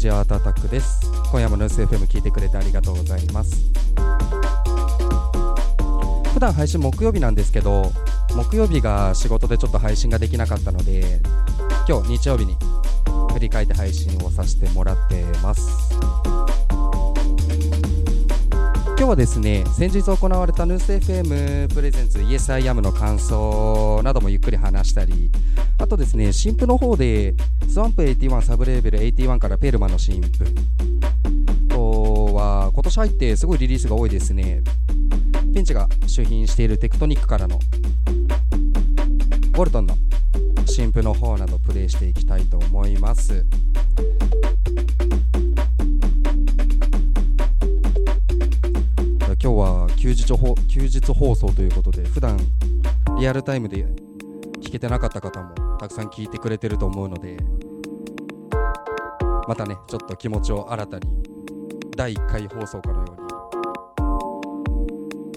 DJ アートアタックです。今夜もヌース FM 聞いてくれてありがとうございます。普段配信木曜日なんですけど木曜日が仕事でちょっと配信ができなかったので今日日曜日に振り返って配信をさせてもらってます。今日はですね先日行われたヌース FM プレゼンツ YesIAM の感想などもゆっくり話したりあとですね新譜の方でスワンプ81サブレーベル81からペルマの新譜とは今年入ってすごいリリースが多いですね。ピンチが主品しているテクトニックからのウォルトンの新譜の方などプレイしていきたいと思います。今日は休日放休日放送ということで普段リアルタイムで聞けてなかった方もたくさん聞いてくれてると思うのでまたねちょっと気持ちを新たに第1回放送かのよう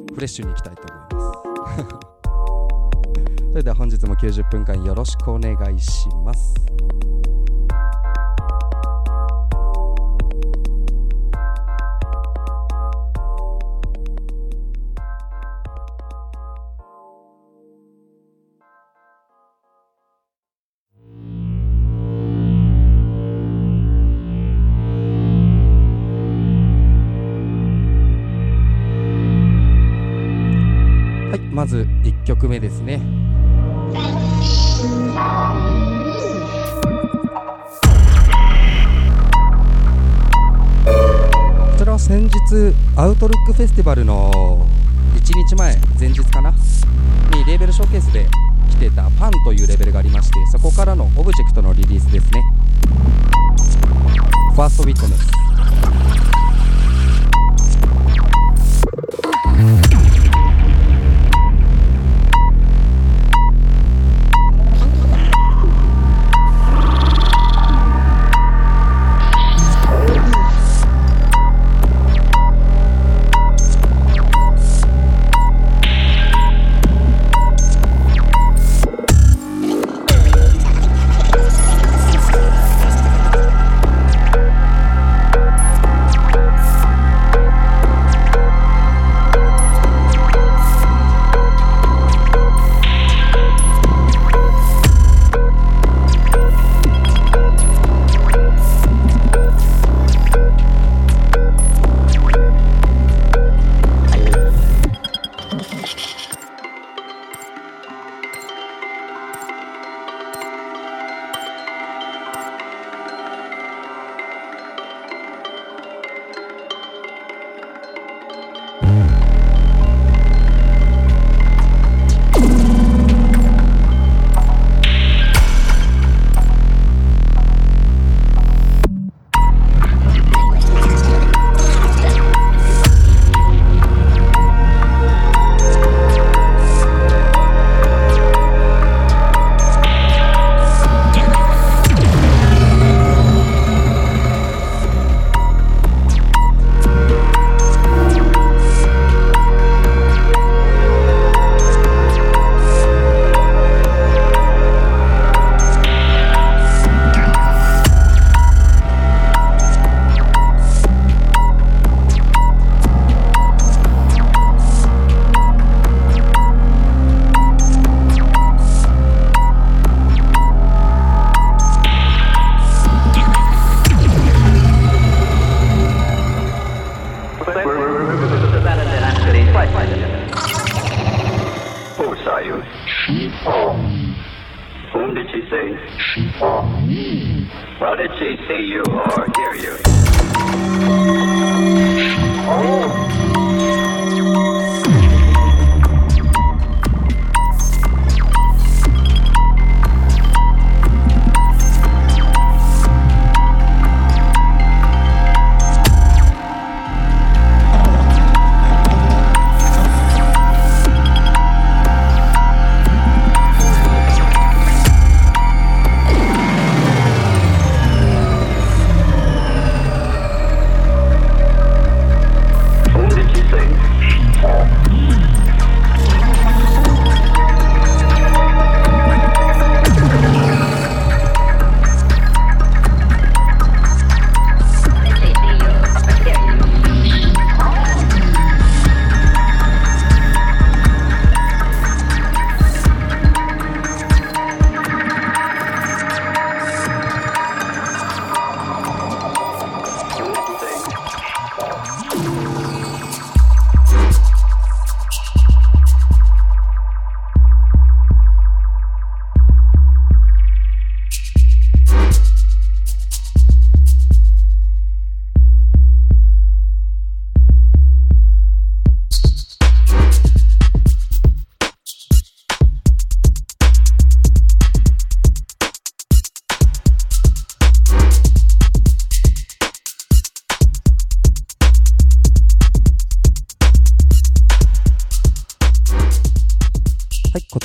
にフレッシュにいきたいと思います。それでは本日も90分間よろしくお願いします。まず1曲目ですね。こちらは先日アウトルックフェスティバルの1日前前日かな？にレーベルショーケースで来てたパンというレベルがありましてそこからのオブジェクトのリリースですね。ファーストウィットネス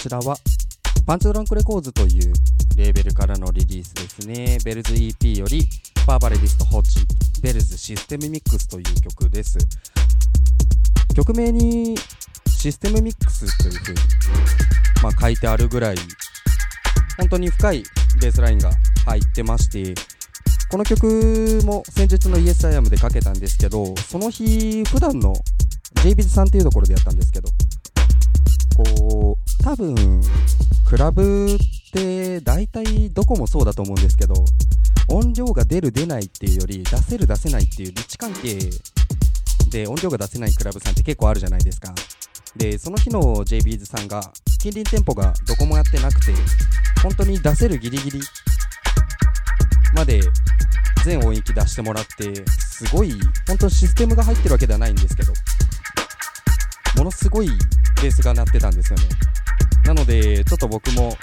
ちらは Punch Drunk Records というレーベルからのリリースですね。ベルズ EP より Peverelist & Hodge Bells System Mix という曲です。曲名に System Mix というふうに、まあ、書いてあるぐらい本当に深いベースラインが入ってましてこの曲も先日の ESIAM でかけたんですけどその日普段の JBiz さんっていうところでやったんですけど多分クラブって大体どこもそうだと思うんですけど音量が出る出ないっていうより出せる出せないっていう立地関係で音量が出せないクラブさんって結構あるじゃないですか。でその日の JBiz さんが近隣店舗がどこもやってなくて本当に出せるギリギリまで全音域出してもらってすごい本当システムが入ってるわけではないんですけどものすごいベースが鳴ってたんですよね。なのでちょっと僕も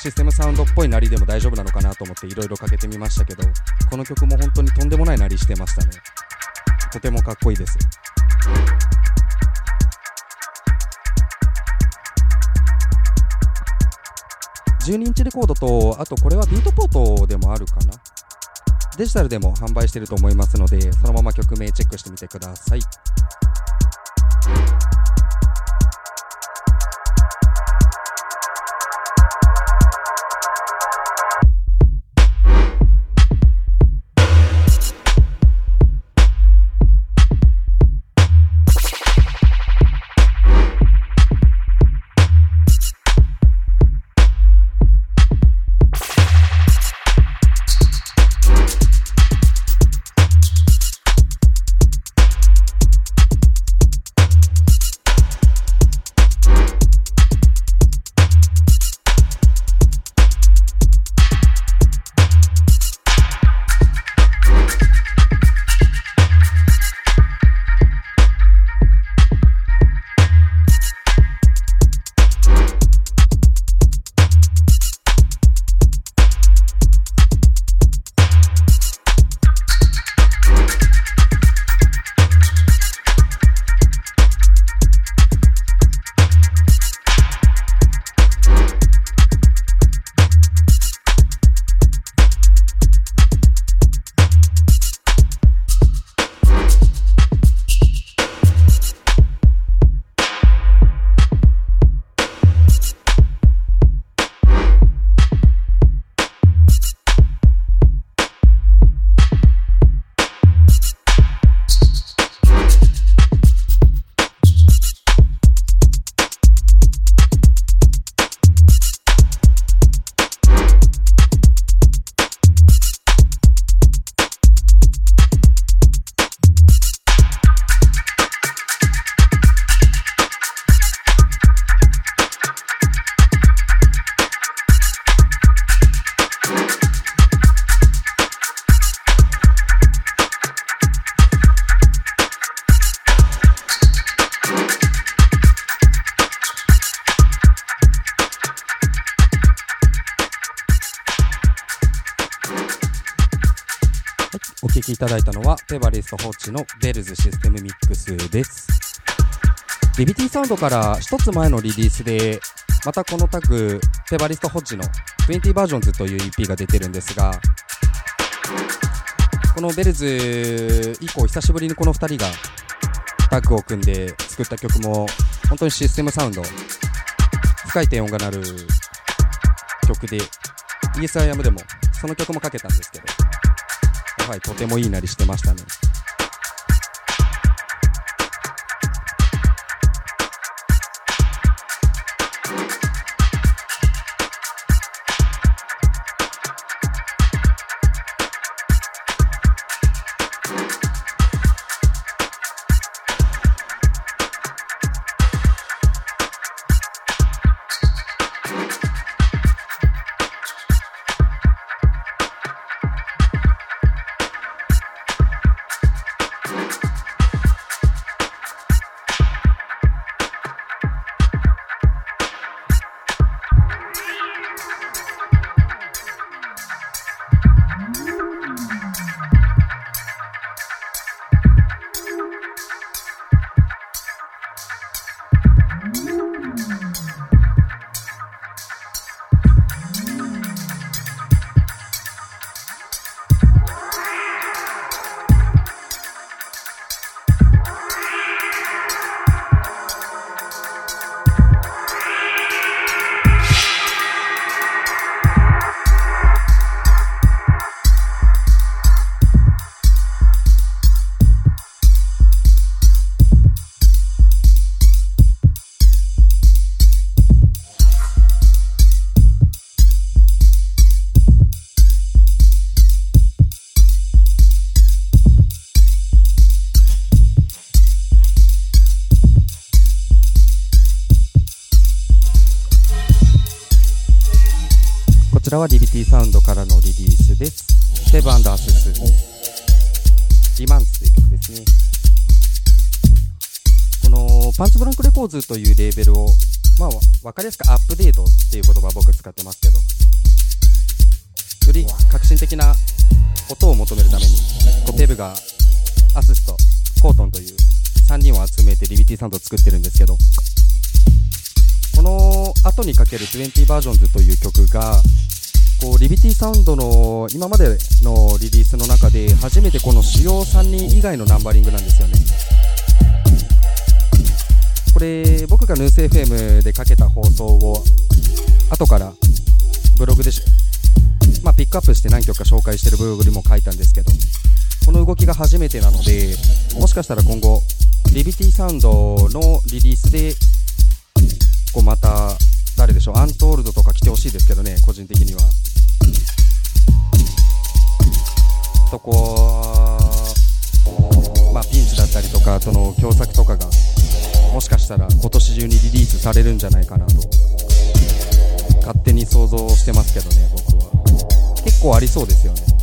システムサウンドっぽい鳴りでも大丈夫なのかなと思っていろいろかけてみましたけどこの曲も本当にとんでもない鳴りしてましたね。とてもかっこいいです。12インチレコードとあとこれはビートポートでもあるかな？デジタルでも販売してると思いますのでそのまま曲名チェックしてみてください。ストホッチのベルズシステムミックスですビビティサウンドから一つ前のリリースでまたこのタグペバリストホッチの20バージョンズという EP が出てるんですがこのベルズ以降久しぶりにこの2人がタッグを組んで作った曲も本当にシステムサウンド深い低音が鳴る曲で ESIAM でもその曲もかけたんですけどはい、とてもいいなりしてましたね。ちらは Livity Sound からのリリースです。 Pev & Asusu Remnants という曲ですね。この Punch Drunk Records というレーベルをまあ分かりやすくアップデートっていう言葉僕使ってますけど。より革新的な音を求めるためにこう Pev が Asusu と Kowton という3人を集めて Livity Sound を作ってるんですけど。この後にかける20バージョンズという曲がこうリビティサウンドの今までのリリースの中で初めてこの主要3人以外のナンバリングなんですよね。これ僕がヌース FM でかけた放送を後からブログでまあ、ピックアップして何曲か紹介してるブログにも書いたんですけどこの動きが初めてなのでもしかしたら今後リビティサウンドのリリースでこうまた誰でしょう？アントールドとか来てほしいですけどね個人的には。とこまあピンチだったりとかその共作とかがもしかしたら今年中にリリースされるんじゃないかなと勝手に想像してますけどね僕は。結構ありそうですよね。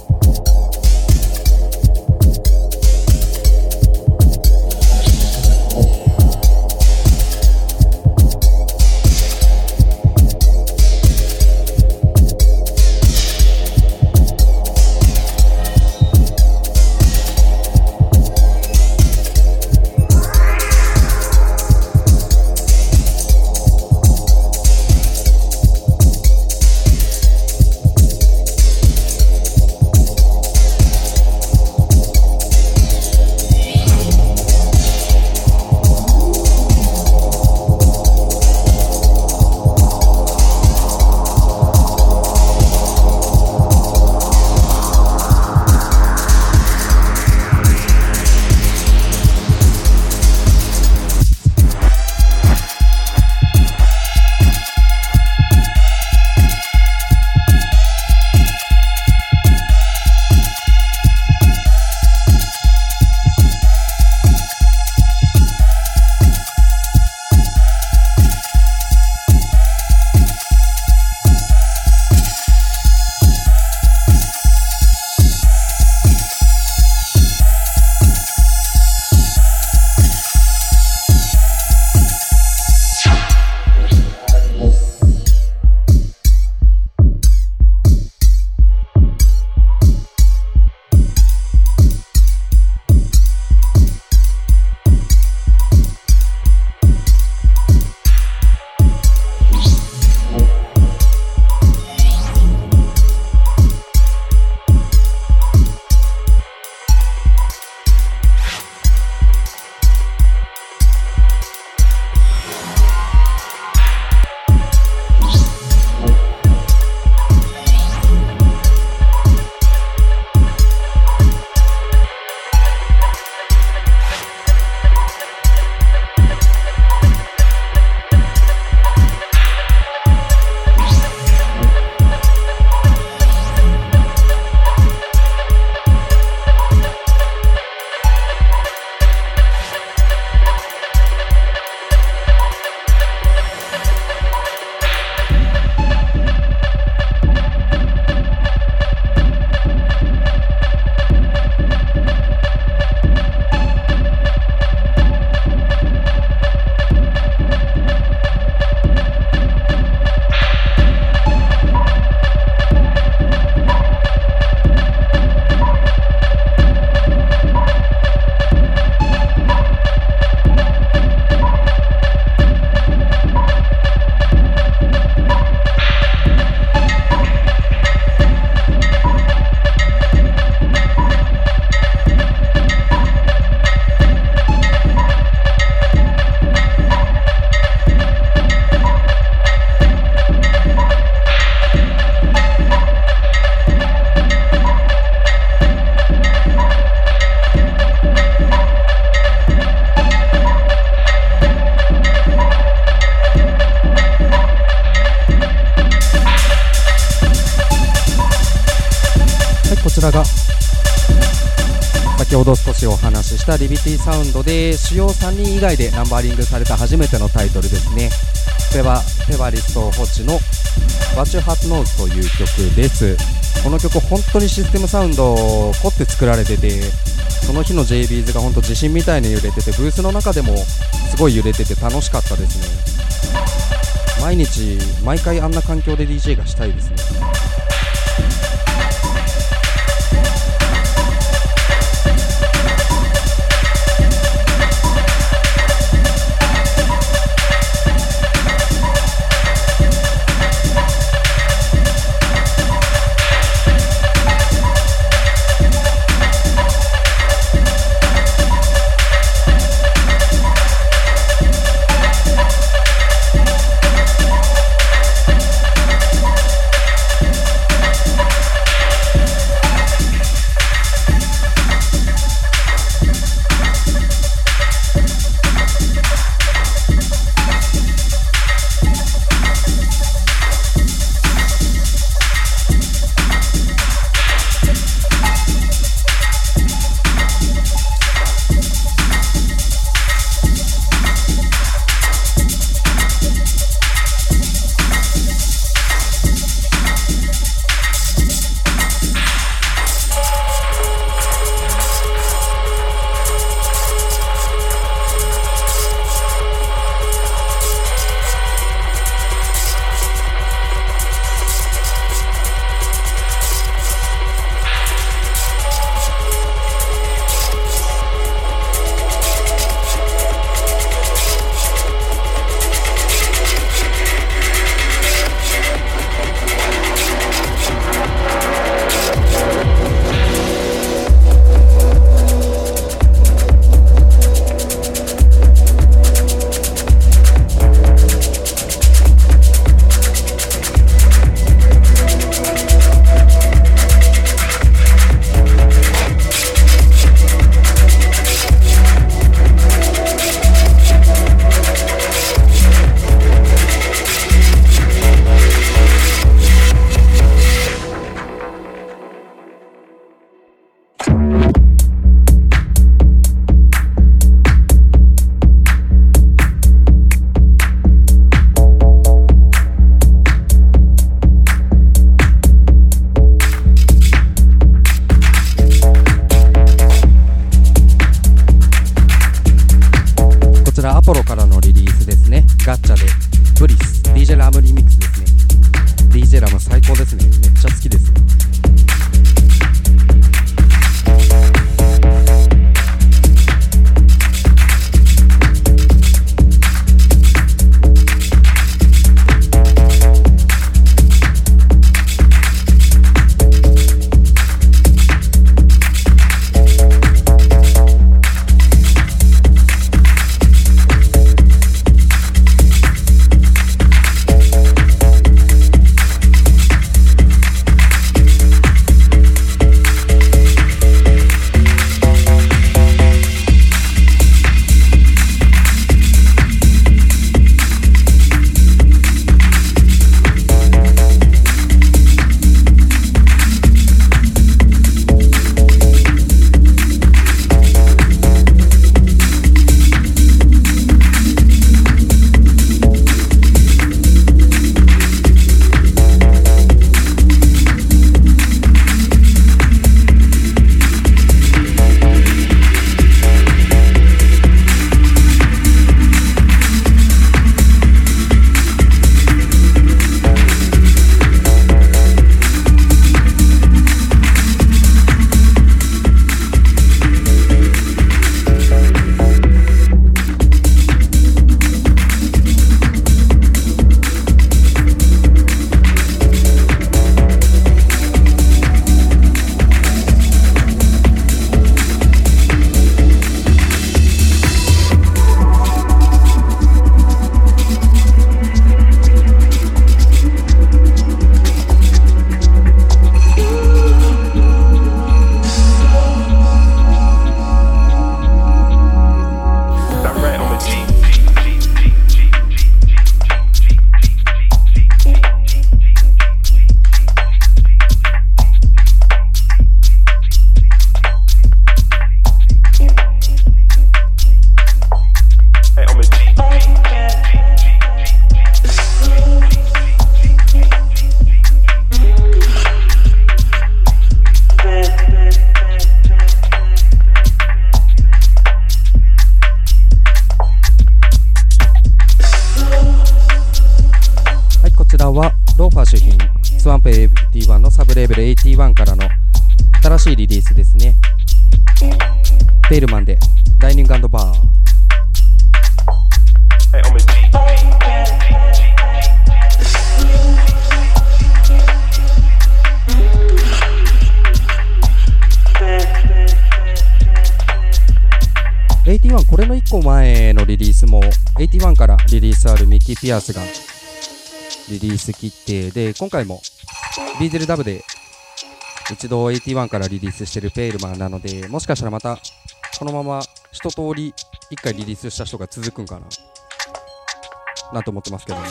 したリビティサウンドで主要3人以外でナンバリングされた初めてのタイトルですね。ペバペバリストホチの「バチュハッノーズ」という曲です。この曲本当にシステムサウンドを凝って作られててその日の JB's が本当地震みたいに揺れててブースの中でもすごい揺れてて楽しかったですね。毎日毎回あんな環境で DJ がしたいですね。リー・ピアースがリリース決定で今回もディーゼルダブで一度81からリリースしてるペールマンなのでもしかしたらまたこのまま一通り1回リリースした人が続くんかななと思ってますけどね。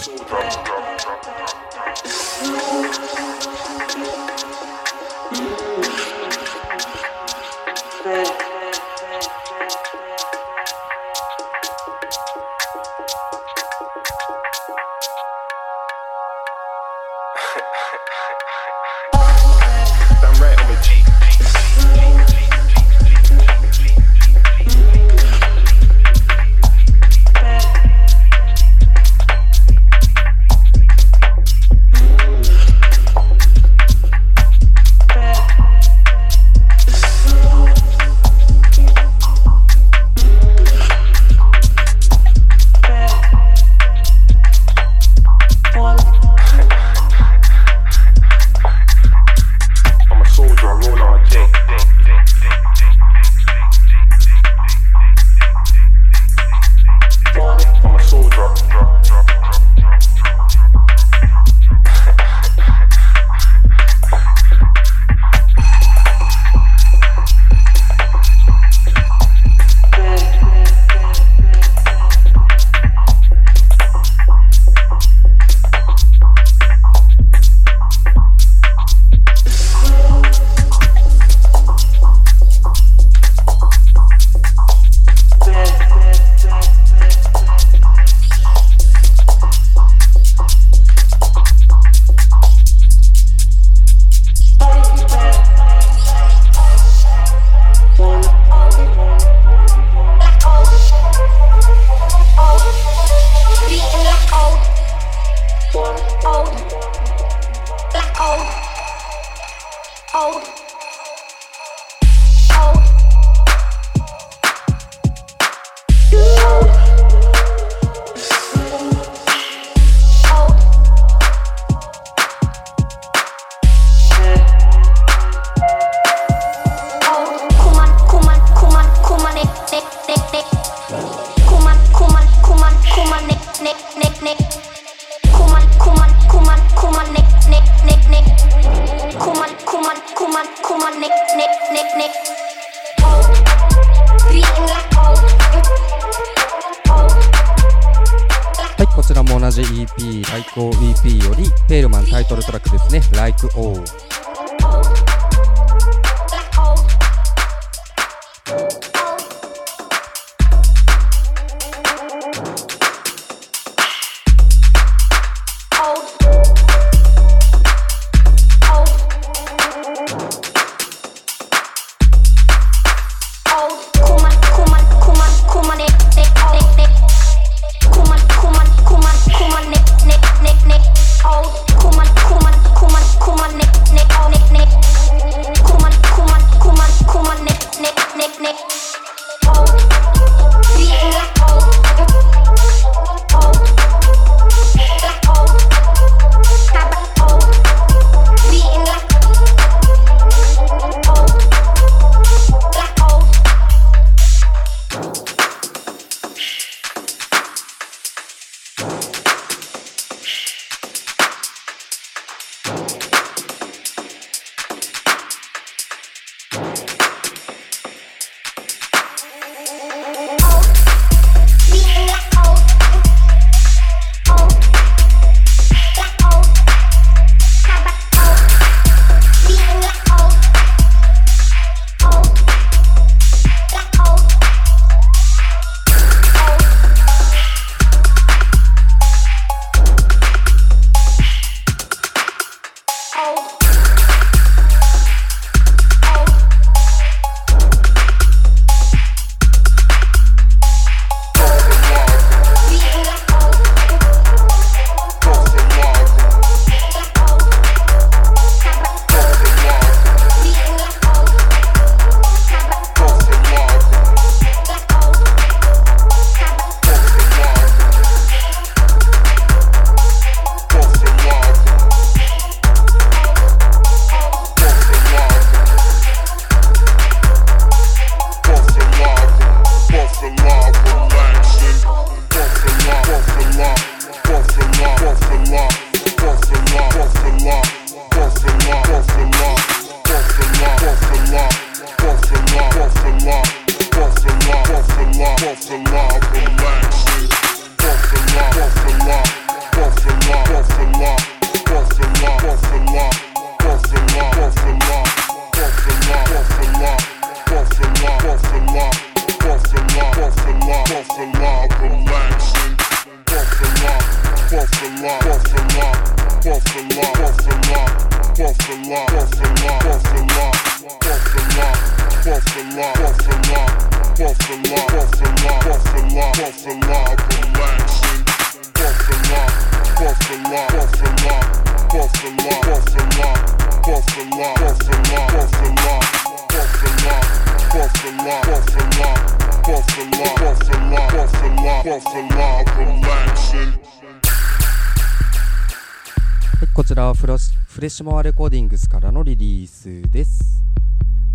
ディングスからのリリースです。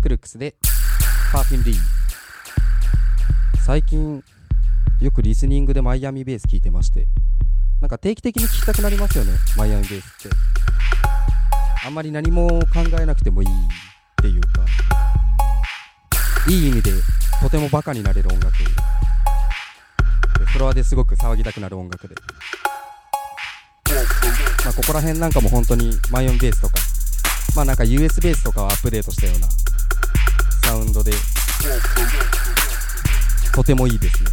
クルックスでパーフィンリー。最近よくリスニングでマイアミベース聞いてまして、なんか定期的に聞きたくなりますよね、マイアミベースって。あんまり何も考えなくてもいいっていうか、いい意味でとてもバカになれる音楽。フロアですごく騒ぎたくなる音楽で。まあ、ここら辺なんかも本当にマイオンベースとか、まあなんか US ベースとかをアップデートしたようなサウンドで、とてもいいですね。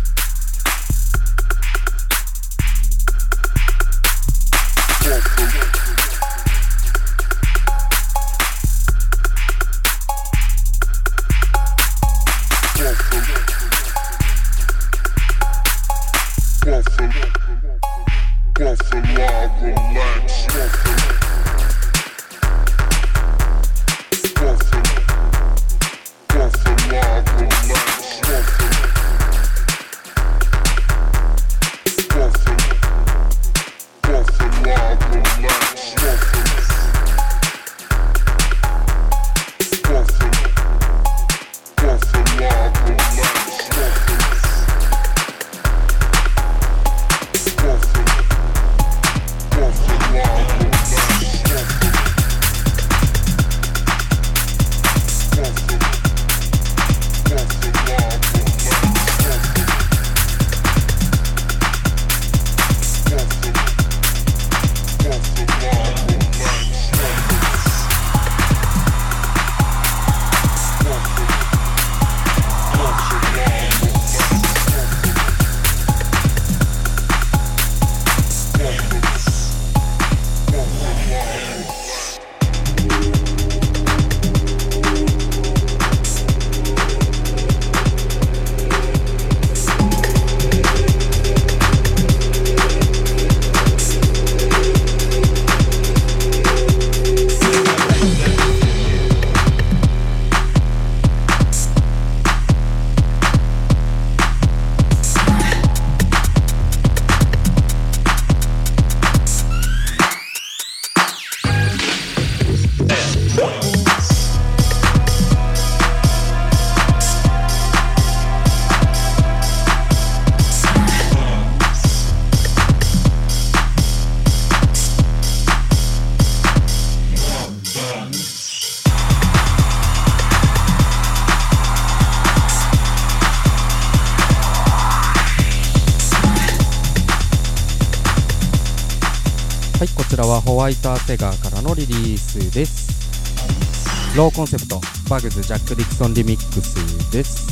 スです。ローコンセプト、バグズ・ジャック・ディクソンリミックスです。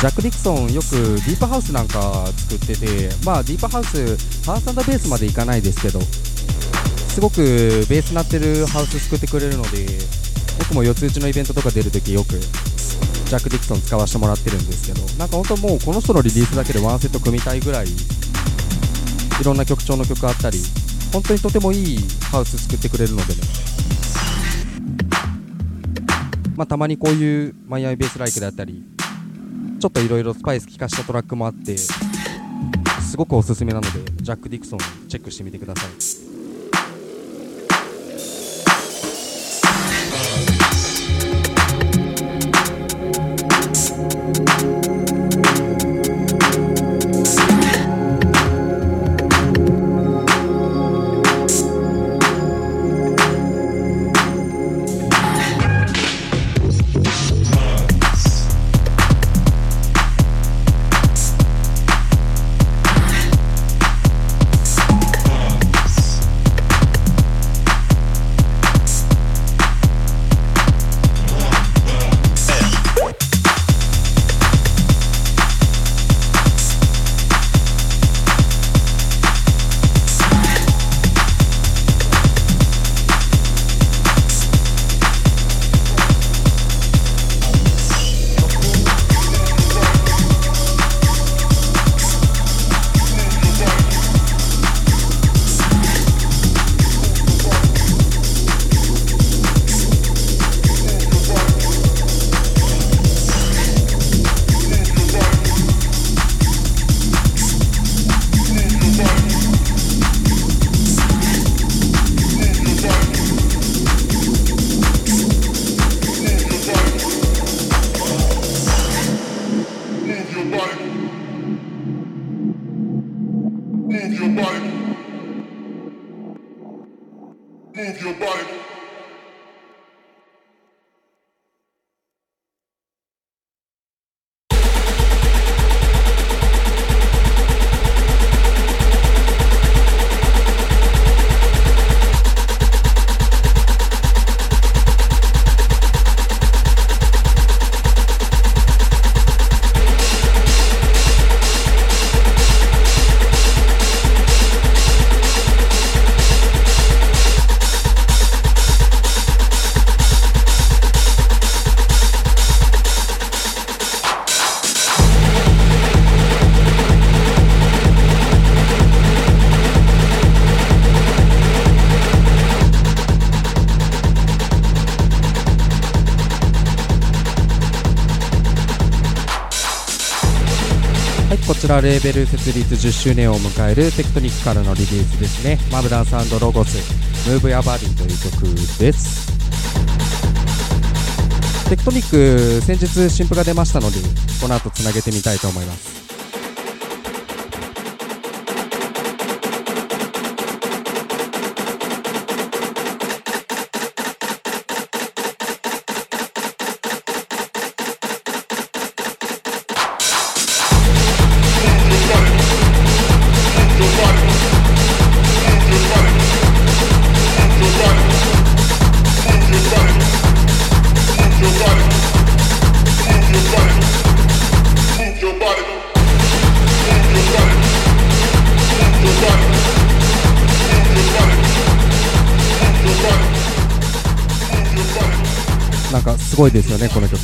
ジャック・ディクソンよくディープハウスなんか作ってて、まあディープハウス、ハウスベースまでいかないですけど、すごくベース鳴ってるハウス作ってくれるので、僕も四つ打ちのイベントとか出るときよくジャック・ディクソン使わせてもらってるんですけど、なんか本当もうこの人のリリースだけでワンセット組みたいぐらい、いろんな曲調の曲あったり、本当にとてもいいハウス作ってくれるのでね。まあ、たまにこういうマイアイベースライクであったり、ちょっといろいろスパイス効かしたトラックもあって、すごくおすすめなので、ジャック・ディクソンチェックしてみてください。レーベル設立10周年を迎えるテクトニックからのリリースですね。マブダンサンドロゴスムーブやバディという曲です。テクトニック先日新譜が出ましたのでこの後つなげてみたいと思います。ごいですよねこの曲。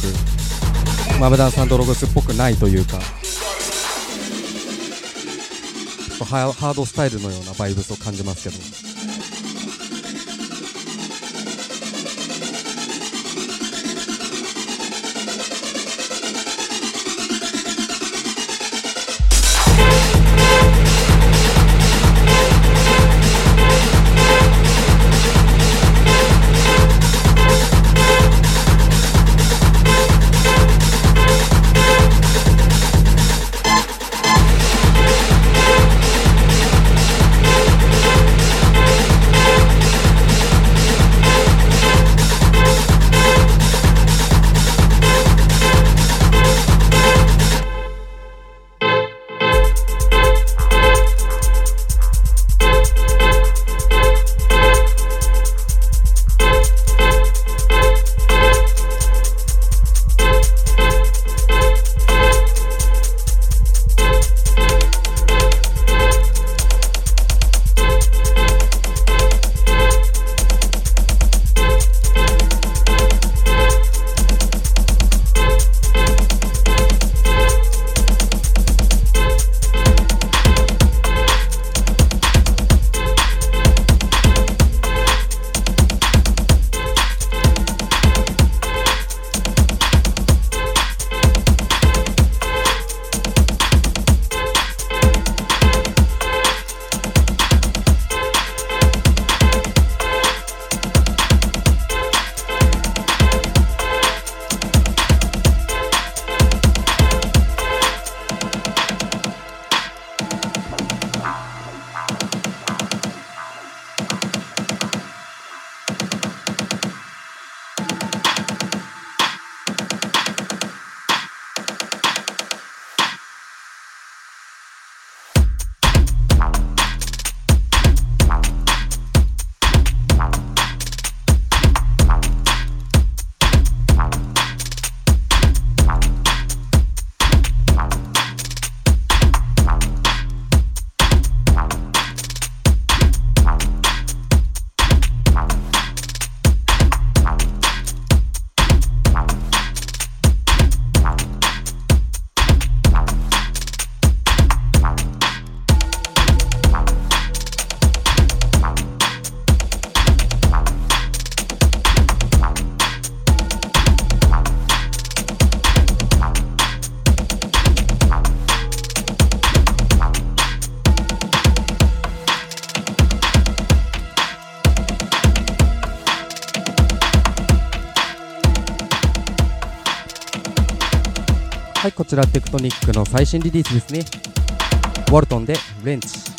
マブダンサンドロゴスっぽくないというか。ハードスタイルのようなバイブスを感じますけど。らテクトニックの最新リリースですね。ウォルトンでレンチ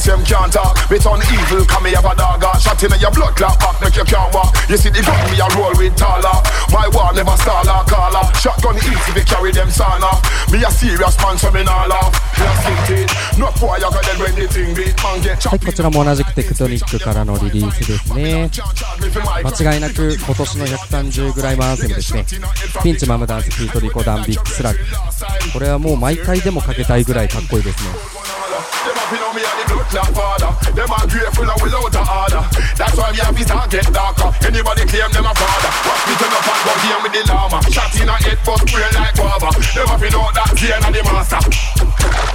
step in the place, them can't talk. Me turn evil, come me have a dagger. Shot in your blood clot back, make you can't walk. You see the gun, me a roll with taller. My war never stall or caller. Shotgun easy, they carry them son off. Me a serious man, so me not laugh. No boy, you got them when they thing beat. Man get はい、こちらも同じくテクトニックからのリリースですね。間違いなく今年の130グライムアンセムですね。ピンチマムダンスフィートリコダンビッグスラッグ。これはもう毎回でもかけたいぐらいかっこいいですね。Them a know me and the blood clot father. Them a grateful and without a order. That's why me have to start get darker. Anybody claim them a father. Watch me turn up and go game with the llama. Shot in a head but spray like guava. Them a know that Zane and the master.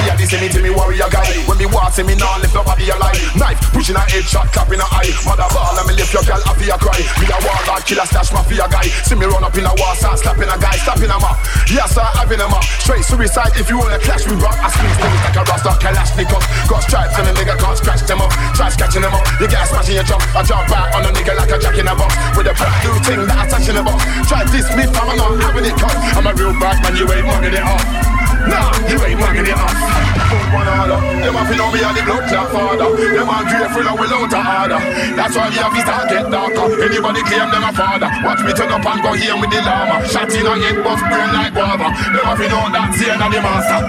Me a me me warrior guy. When me walk, see me now lift up body alive. Knife pushing a head shot, clap in a eye. Mother ball and me lift your girl happy a cry. Me a warlord killer stash mafia guy. See me run up in a war, start slapping a guy, slapping him up. Yes, sir, having him up. Straight suicide if you wanna clash with rock. I squeeze things like a rasta Kalashnikov. Got stripes and a nigga can't scratch them up. Try scratching them up. You get a smash in your jump. I jump back on a nigga like a jack in a box. With a brand new thing that I touch in the box. Try this me, fam, I'm not having it cut. I'm a real bad man, you ain't mugging it up. Nah, you ain't rocking it up. Put one order. Them a know me and the blood clot father. Them a grateful and without a order. That's why me have to start get darker. Anybody claim them a father. Watch me turn up and go here with the llama. Shot in a head, bust brain like guava. Them a know that Zane and the master.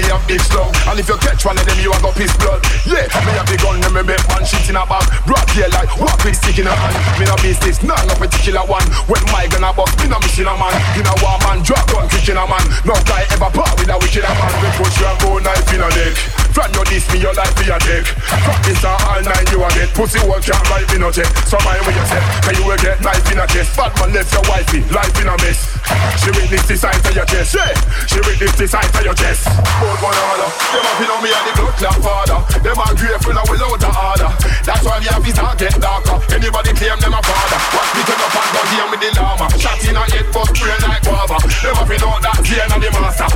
Me have big slug And if you catch one of them you a go piss blood Yeah, me have the gun and me make man shit in a bag Broad here like walk with stick in a hand Me no business, none no particular one When my gun a bust, me no missing a man You know war man, drop gun quick in a man No guy ever part with a wicked a man We push you and go knife in a neck From your diss me your life be a deck Practice a all nine you a get Pussy wall can't ride in no check So mind what you say. Can you will get knife in a chest? Bad man left your wifey, life in a mess. She witness the sight of your chest. Yeah, she witness the sight of your chest. Both one order Them a know me and the blood clot father Them a grateful and without a order That's why me have to start get darker. Anybody claim them a father. Watch me turn up and go game with the llama. Shot in a head bust brain like guava. Them a know that Zane and the master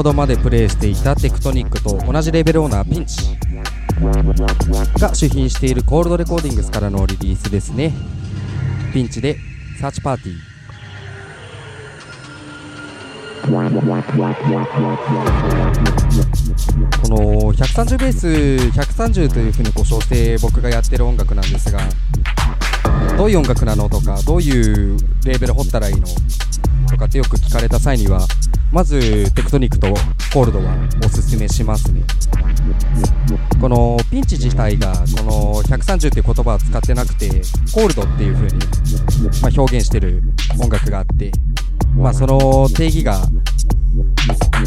ほどまでプレイしていたテクトニックと同じレベルオーナーピンチが主品しているコールドレコーディングスからのリリースですね。ピンチでサーチパーティー。この130ベース130というふうに故障して僕がやってる音楽なんですがどういう音楽なのとかどういうレーベル掘ったらいいのとかってよく聞かれた際にはまずテクトニックとコールドはおすすめしますね。このピンチ自体がこの130っていう言葉を使ってなくてコールドっていう風にま、表現してる音楽があってまあその定義が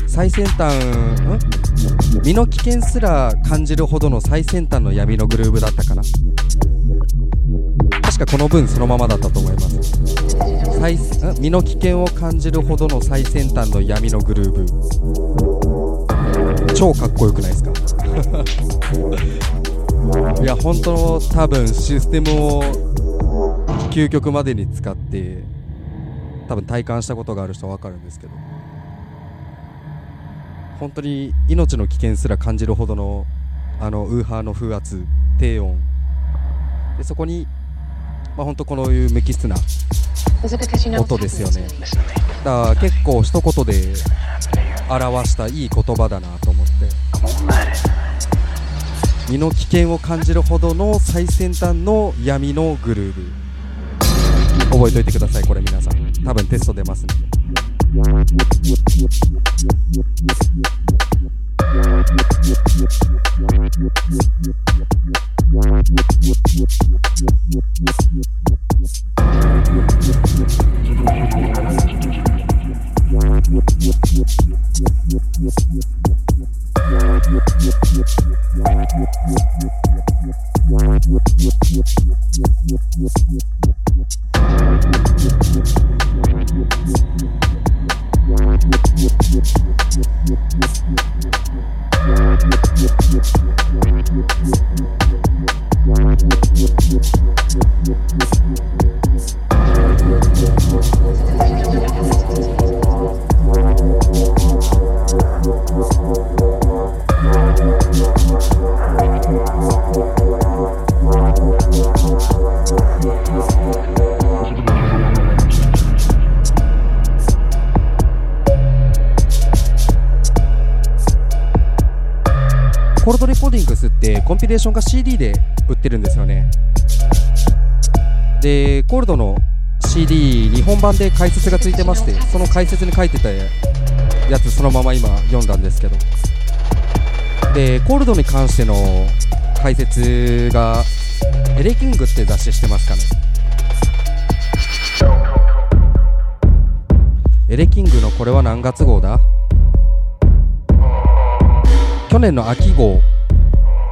最先端身の危険すら感じるほどの最先端の闇のグルーブだったかな。確かこの文そのままだったと思います。最身の危険を感じるほどの最先端の闇のグルーブ。超かっこよくないですか？いや本当の多分システムを究極までに使って多分体感したことがある人は分かるんですけど。本当に命の危険すら感じるほどのあのウーハーの風圧低音でそこに、まあ、本当このいう無機質な音ですよね。だから結構一言で表したいい言葉だなと思って。身の危険を感じるほどの最先端の闇のグルーブ。覚えておいてくださいこれ皆さん。多分テスト出ますねレーションが CD で売ってるんですよね。でコールドの CD 日本版で解説がついてましてその解説に書いてたやつそのまま今読んだんですけど。でコールドに関しての解説がエレキングって雑誌してますかね。エレキングのこれは何月号だ？去年の秋号。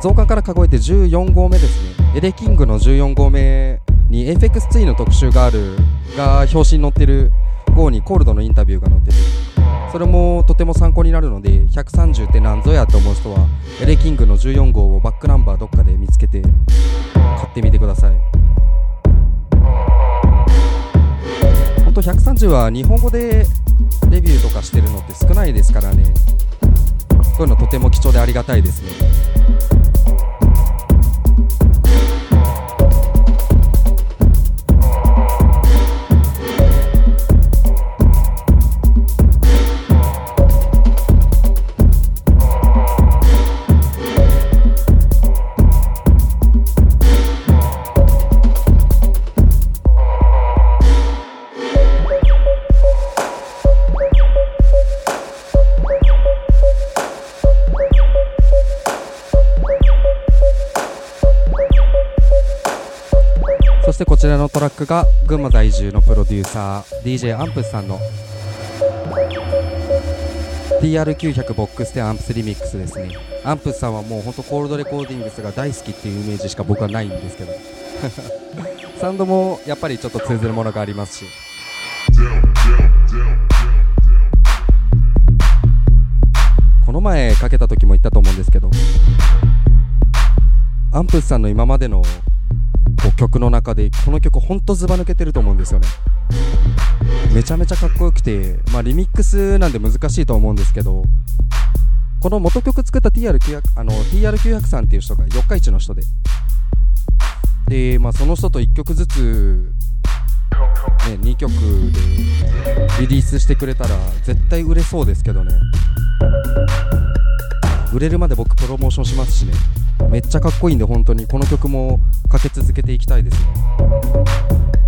増刊から数えて14号目ですね。エレキングの14号目に FX2 の特集があるが表紙に載ってる号にコールドのインタビューが載ってる。それもとても参考になるので130って何ぞやと思う人はエレキングの14号をバックナンバーどっかで見つけて買ってみてください。本当130は日本語でレビューとかしてるのって少ないですからね。そういうのとても貴重でありがたいですね。ラックが群馬在住のプロデューサー DJ アンプスさんの TR900 ボックスでアンプスリミックスですね。アンプスさんはもうほんとコールドレコーディングスが大好きっていうイメージしか僕はないんですけど。サウンドもやっぱりちょっと通ずるものがありますし。この前かけた時も言ったと思うんですけどアンプスさんの今までの曲の中でこの曲ほんとずば抜けてると思うんですよね。めちゃめちゃかっこよくてまあリミックスなんで難しいと思うんですけどこの元曲作った TR900 あの TR900 さんっていう人が四日市の人で。でまあその人と1曲ずつね2曲でリリースしてくれたら絶対売れそうですけどね。売れるまで僕プロモーションしますしね。めっちゃかっこいいんで本当に。この曲もかけ続けていきたいですね。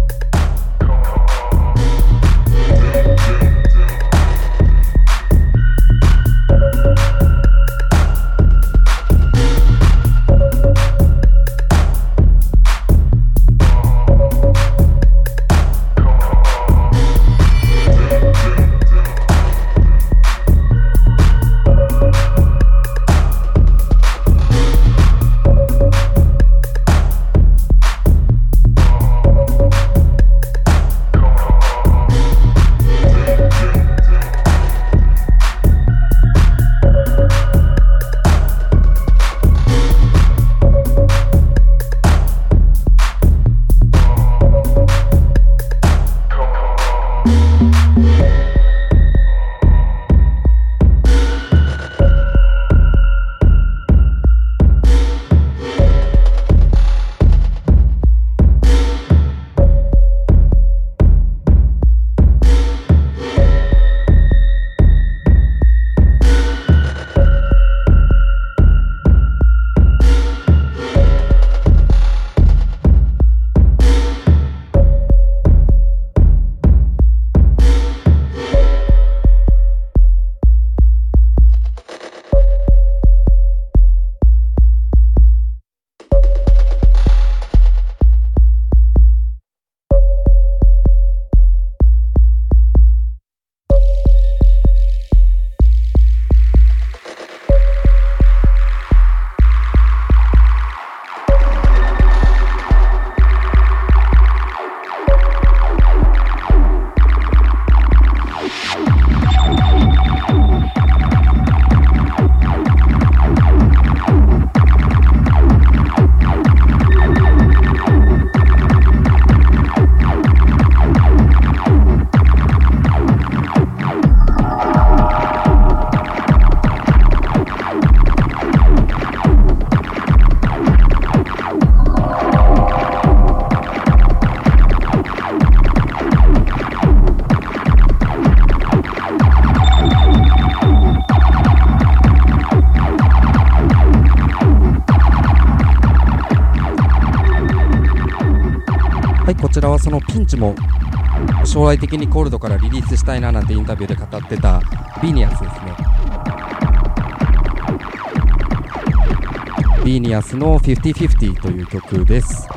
はいこちらはその Pinch も将来的に Cold からリリースしたいななんてインタビューで語ってた Beneath ですね。 Beneath の5050という曲です。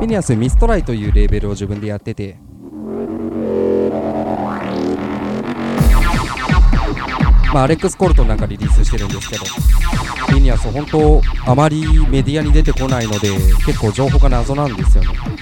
Beneath、Mistry というレーベルを自分でやってて。まあ、 Alex Coulton なんかリリースしてるんですけど、 Beneath、本当、あまりメディアに出てこないので、結構情報が謎なんですよね。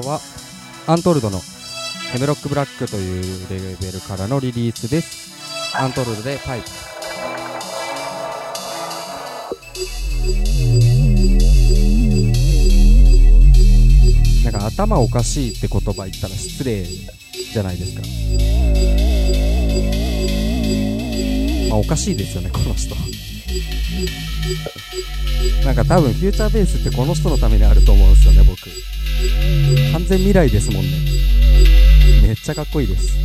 はいこちらはアントルドのヘムロックブラックというレベルからのリリースです。アントルドでパイプ。なんか頭おかしいって言葉言ったら失礼じゃないですか。まあおかしいですよねこの人。なんか多分フューチャーベースってこの人のためにあると思うんですよね僕。完全未来ですもんね。めっちゃかっこいいです。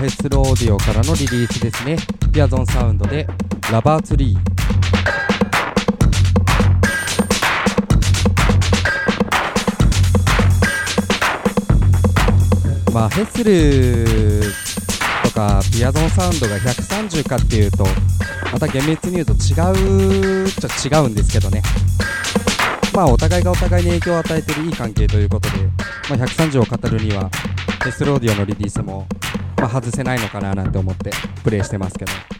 フェスローディオからのリリースですね。ピアゾンサウンドでラバーツリー。まあヘスルとかピアゾンサウンドが130かっていうとまた厳密に言うと違うっちゃ違うんですけどね。まあお互いがお互いに影響を与えてるいい関係ということで、まあ、130を語るにはフェスローディオのリリースも、まあ、外せないのかななんて思ってプレイしてますけど。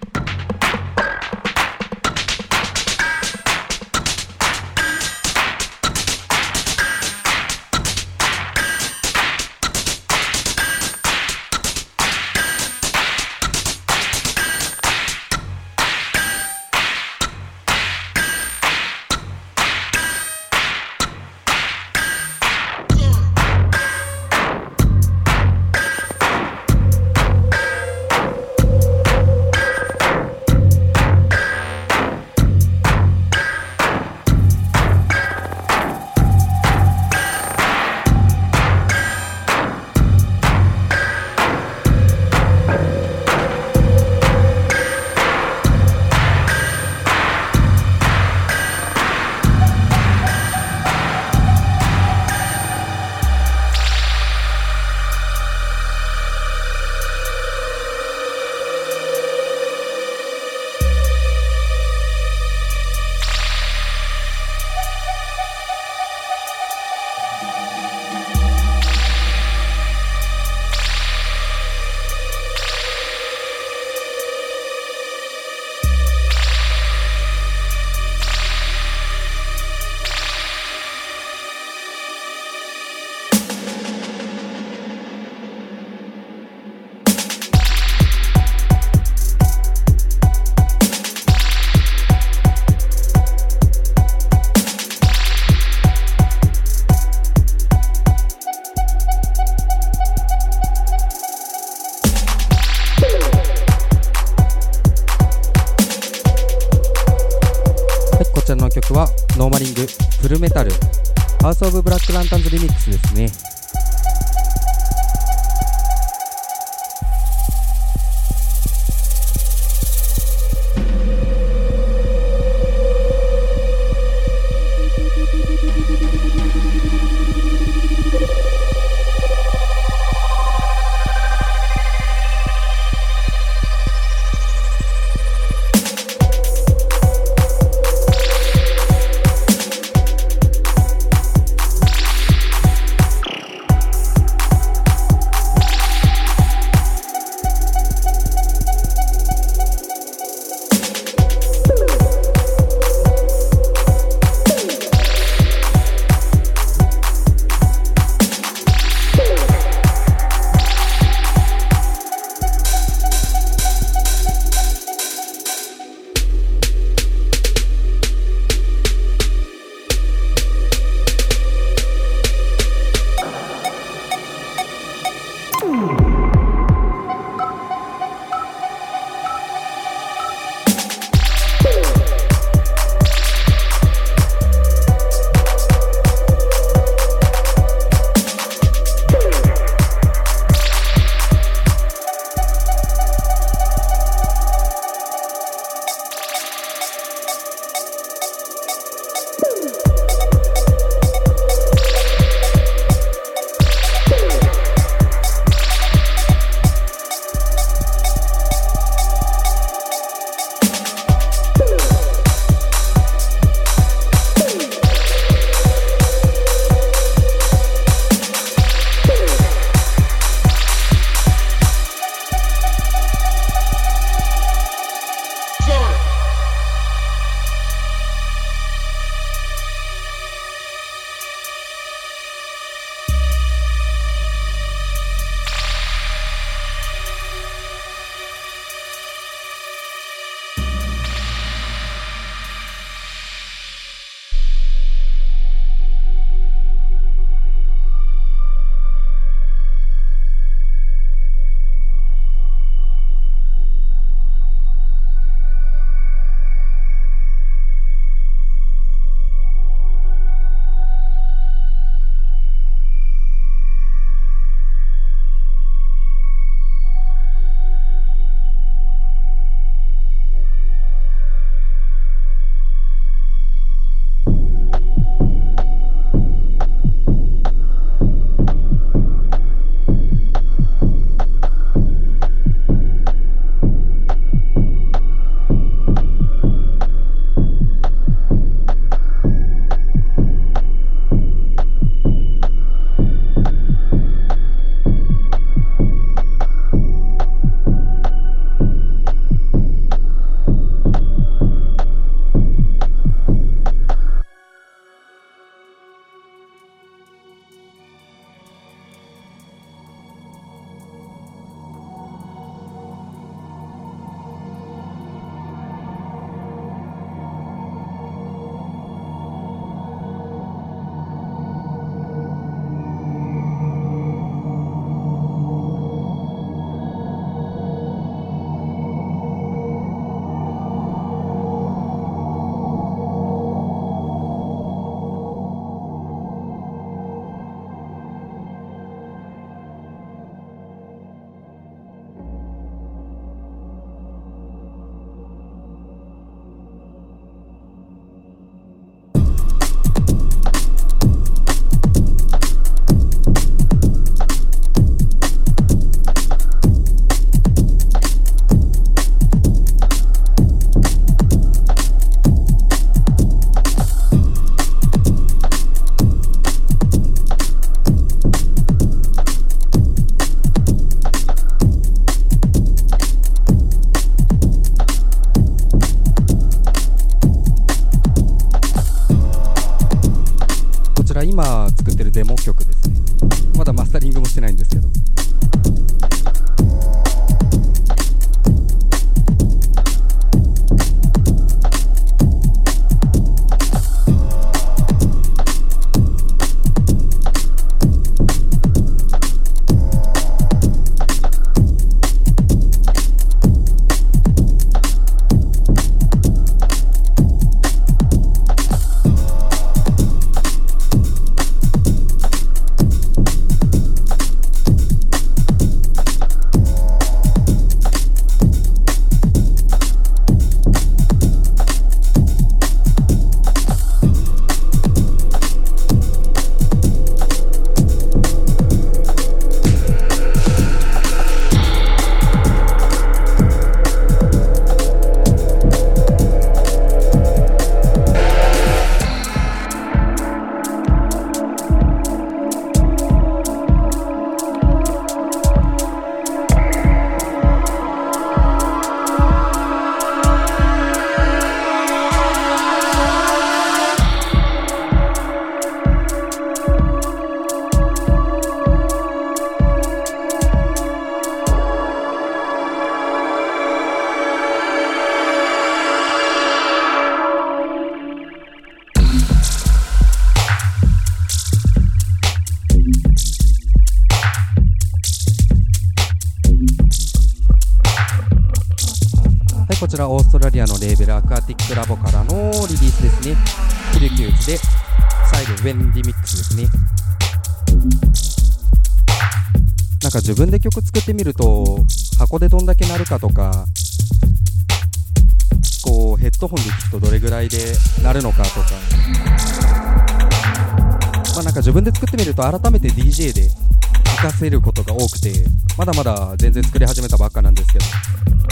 だまだ全然作り始めたばっかなんですけど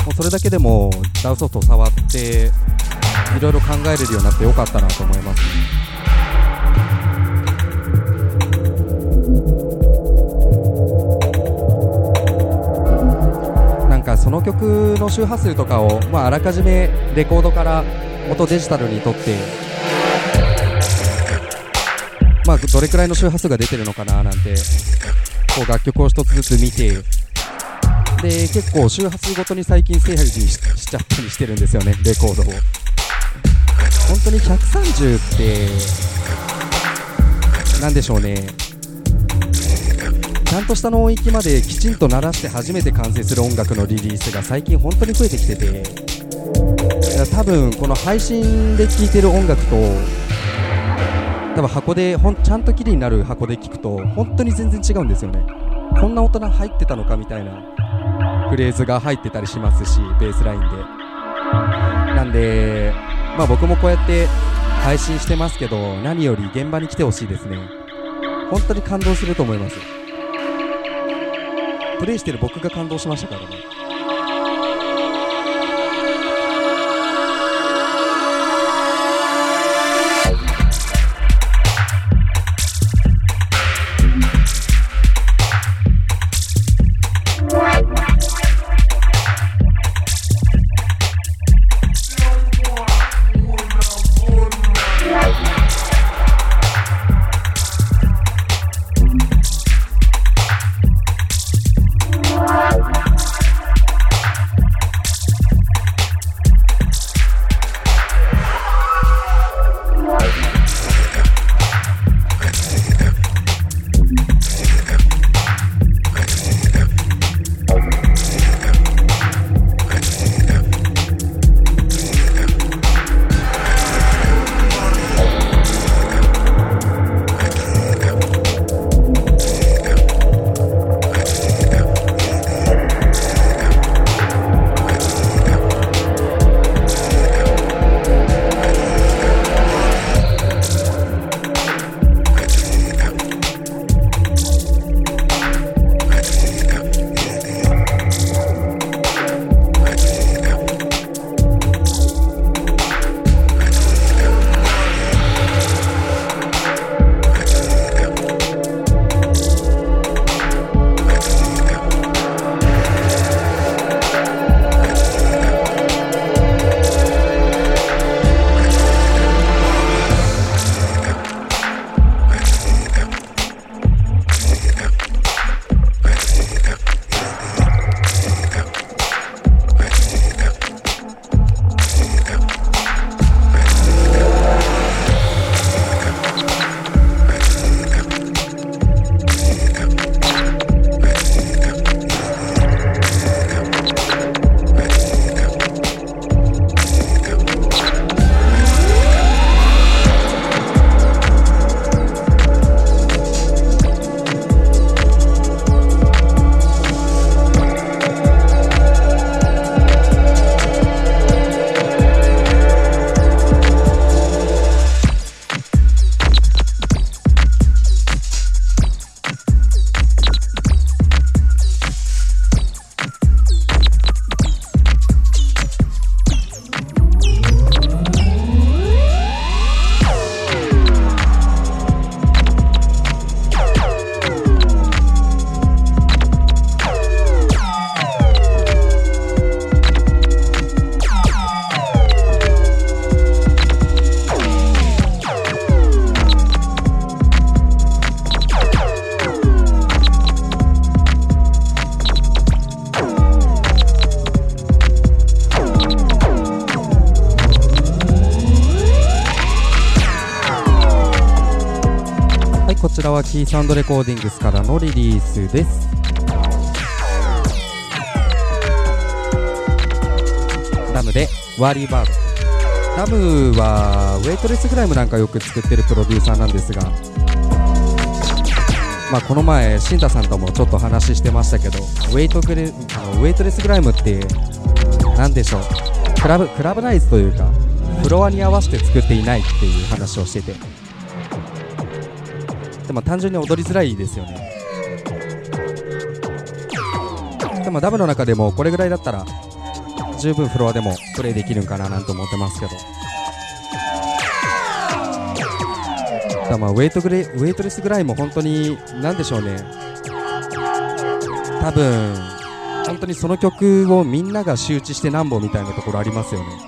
もうそれだけでもダウソフトを触っていろいろ考えれるようになってよかったなと思います。なんかその曲の周波数とかを、まあ、あらかじめレコードから音デジタルにとってまあ、どれくらいの周波数が出てるのかななんてこう楽曲を一つずつ見てで結構周波数ごとに最近整理にしちゃったりしてるんですよねレコードを。本当に130ってなんでしょうね。ちゃんとしたの音域まできちんと鳴らして初めて完成する音楽のリリースが最近本当に増えてきてて。多分この配信で聴いてる音楽と多分箱でほんちゃんと綺麗になる箱で聞くと本当に全然違うんですよね。こんな大人入ってたのかみたいな。フレーズが入ってたりしますしベースラインで。なんでまあ僕もこうやって配信してますけど何より現場に来てほしいですね。本当に感動すると思います。プレイしてる僕が感動しましたからね。ーサウンドレコーディングスからのリリースです。ダムでワーリーバー。ドダムはウェイトレスグライムなんかよく作ってるプロデューサーなんですが。まあこの前シンタさんともちょっと話してましたけどウェイトグレあのウェイトレスグライムって何でしょう？クラブクラブナイズというかフロアに合わせて作っていないっていう話をしてて。でも単純に踊りづらいですよね。でもダムの中でもこれぐらいだったら十分フロアでもプレイできるんかななんて思ってますけど。だまあウェイトグレウェイトレスぐらいも本当に何でしょうね。多分本当にその曲をみんなが周知してなんぼみたいなところありますよね。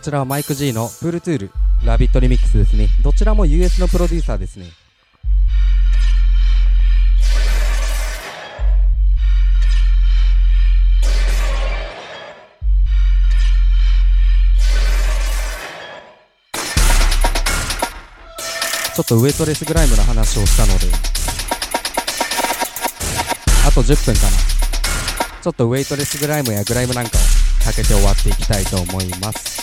こちらはマイク G のプールトゥールラビットリミックスですね。どちらも US のプロデューサーですね。ちょっとウエイトレスグライムの話をしたので。あと10分かな。ちょっとウェイトレスグライムやグライムなんかをかけて終わっていきたいと思います。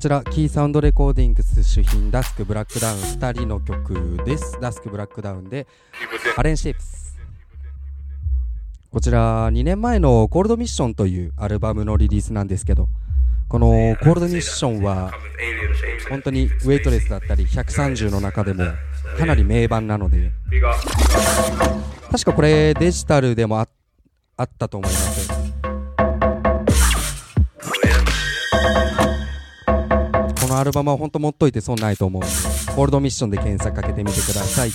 ちら、キーサウンドレコーディングス主品、ダスクブラックダウン2人の曲です。ダスクブラックダウンで、アレンシェイプス。こちら、2年前のコールドミッションというアルバムのリリースなんですけど、このコールドミッションは、本当にウェイトレスだったり、130の中でもかなり名盤なので、確かこれデジタルでもああったと思います。のアルバムは本当持っといて損ないと思うので、コールドミッションで検索かけてみてください。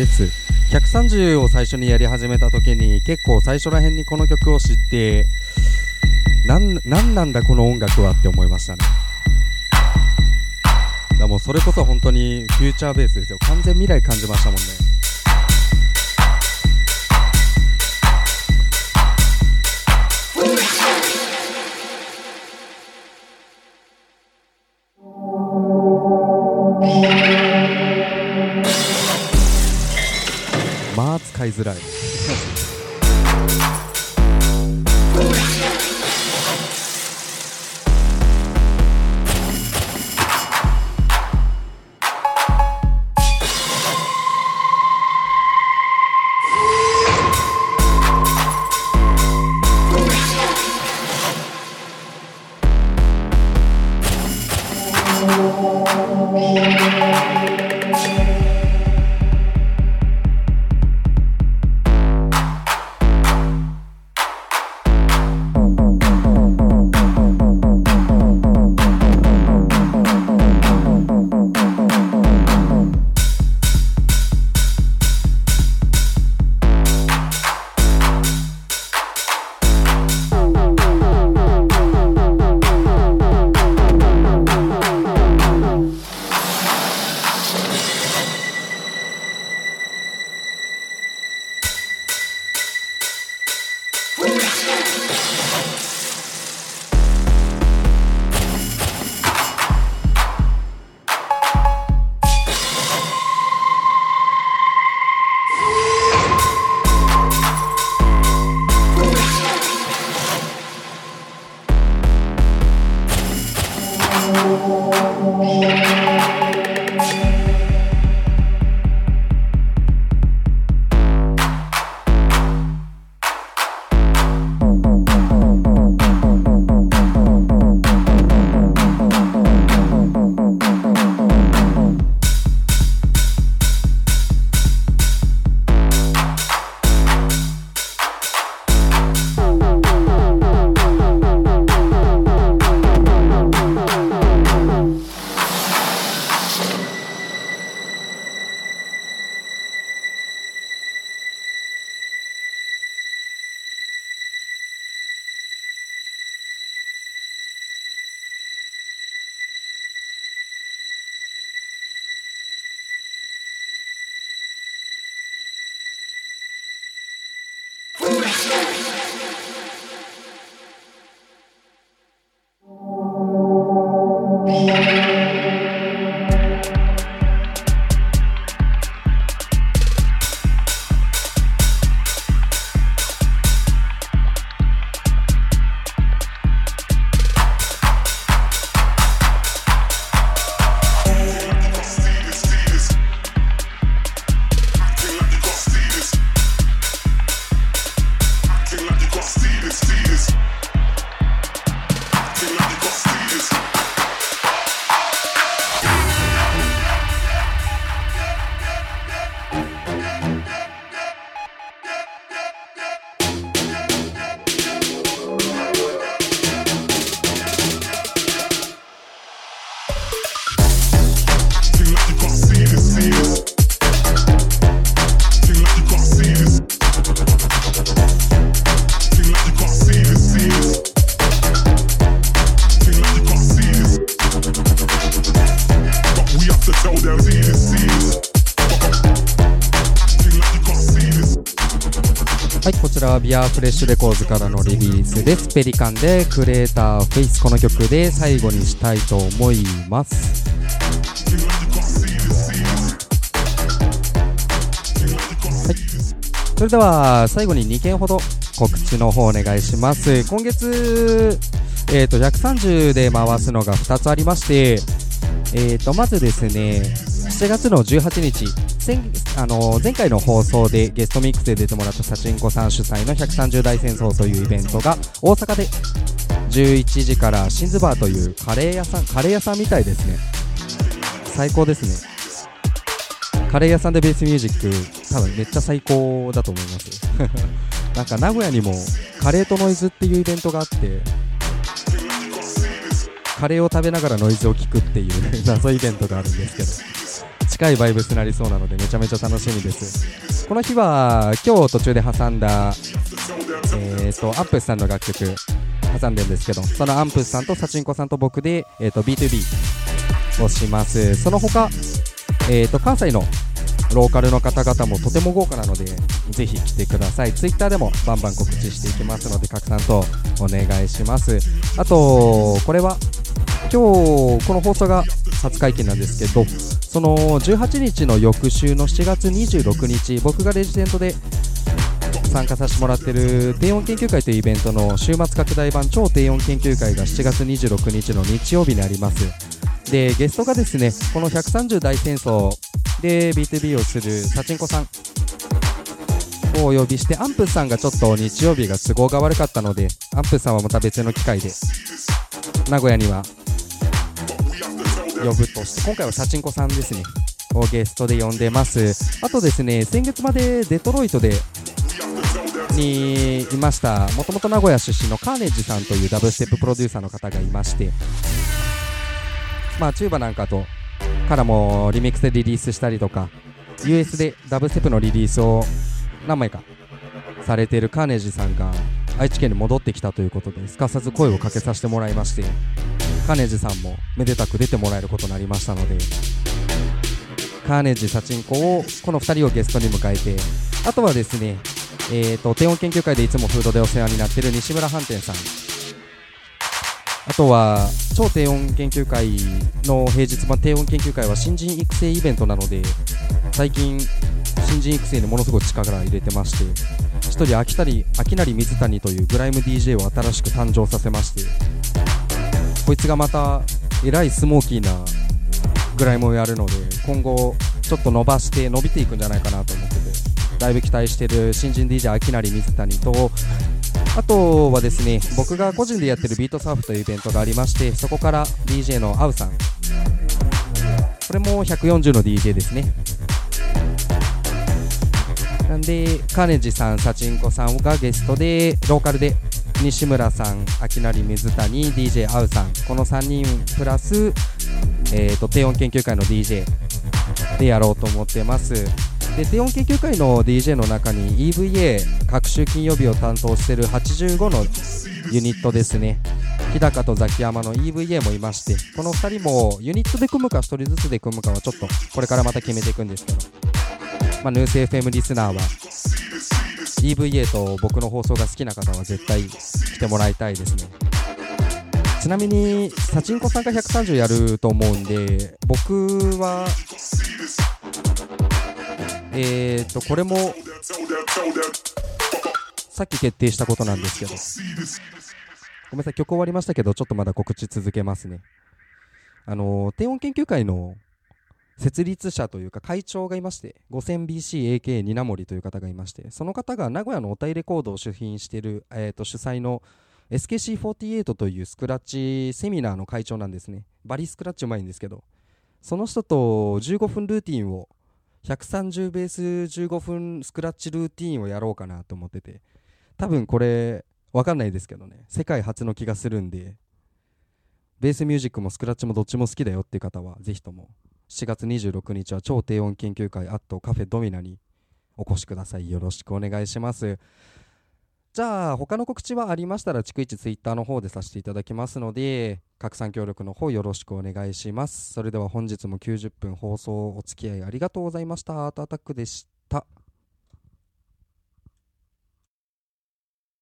です。130を最初にやり始めた時に結構最初ら辺にこの曲を知ってなんなんだこの音楽はって思いましたね。だもうそれこそ本当にフューチャーベースですよ。完全未来感じましたもんね。使いづらいはい、レコーズからのリリースです。ペリカンでクレーターフェイスこの曲で最後にしたいと思います。はい、それでは最後に2件ほど告知の方お願いします。今月、えー、と130で回すのが2つありまして、えー、とまずですね7月の18日先あの前回の放送でゲストミックスで出てもらったサチンコさん主催の130大戦争というイベントが大阪で11時からシンズバーというカレー屋さんカレー屋さんみたいですね。最高ですね。カレー屋さんでベースミュージック多分めっちゃ最高だと思います。なんか名古屋にもカレーとノイズっていうイベントがあってカレーを食べながらノイズを聞くっていう 謎イベントがあるんですけど。近いバイブスになりそうなのでめちゃめちゃ楽しみです。この日は今日途中で挟んだえー、とアンプスさんの楽曲挟んでるんですけどそのアンプスさんとサチンコさんと僕で、えー、と B2B をします。その他、えー、と関西のローカルの方々もとても豪華なのでぜひ来てください。Twitter でもバンバン告知していきますので拡散とお願いします。あとこれは今日この放送が初解禁なんですけどその18日の翌週の7月26日僕がレジデントで参加させてもらってる低音研究会というイベントの週末拡大版超低音研究会が7月26日の日曜日にあります。でゲストがですねこの130大戦争で B2B をするサチンコさんをお呼びしてアンプさんがちょっと日曜日が都合が悪かったのでアンプさんはまた別の機会で名古屋には呼ぶとして今回はサチンコさんですね。をゲストで呼んでます。あとですね先月までデトロイトでにいましたもともと名古屋出身のカーネッジさんというダブルステッププロデューサーの方がいましてまあチューバなんかとからもリミックスでリリースしたりとか US でダブステップのリリースを何枚かされているカーネージさんが愛知県に戻ってきたということですかさず声をかけさせてもらいましてカーネジさんもめでたく出てもらえることになりましたのでカーネージサチンコをこの2人をゲストに迎えてあとはですねえー、と低音研究会でいつもフードでお世話になってる西村飯店さん。あとは超低音研究会の平日版低音研究会は新人育成イベントなので最近新人育成にものすごく力を入れてまして1人秋谷秋成水谷というグライム DJ を新しく誕生させましてこいつがまたえらいスモーキーなグライムをやるので今後ちょっと伸ばして伸びていくんじゃないかなと思っててだいぶ期待してる新人 DJ 秋成水谷とあとはですね僕が個人でやってるビートサーフというイベントがありましてそこから DJ のアウさん。これも140の DJ ですね。なんでカネジさんサチンコさんがゲストでローカルで西村さん秋成水谷 DJ アウさん。この3人プラス、えー、と低音研究会の DJ でやろうと思ってます。で低音研究会の DJ の中に EVA 各週金曜日を担当している85のユニットですね。日高とザキヤマの EVA もいましてこの2人もユニットで組むか1人ずつで組むかはちょっとこれからまた決めていくんですけど、まあ、ヌース FM リスナーは EVA と僕の放送が好きな方は絶対来てもらいたいですね。ちなみにサチンコさんが130やると思うんで僕はえーとこれもさっき決定したことなんですけど。ごめんなさい曲終わりましたけどちょっとまだ告知続けますね。あの低音研究会の設立者というか会長がいまして 5000BCAK 稲森という方がいましてその方が名古屋のおたいレコードを主品している、えー、と主催の SKC48 というスクラッチセミナーの会長なんですね。バリスクラッチうまいんですけどその人と15分ルーティンを130ベース15分スクラッチルーティンをやろうかなと思ってて多分これわかんないですけどね世界初の気がするんでベースミュージックもスクラッチもどっちも好きだよっていう方はぜひとも7月26日は超低温研究会アットカフェドミナにお越しください。よろしくお願いします。じゃあ他の告知はありましたら逐一ツイッターの方でさせていただきますので拡散協力の方よろしくお願いします。それでは本日も90分放送お付き合いありがとうございました。アートアタックでした。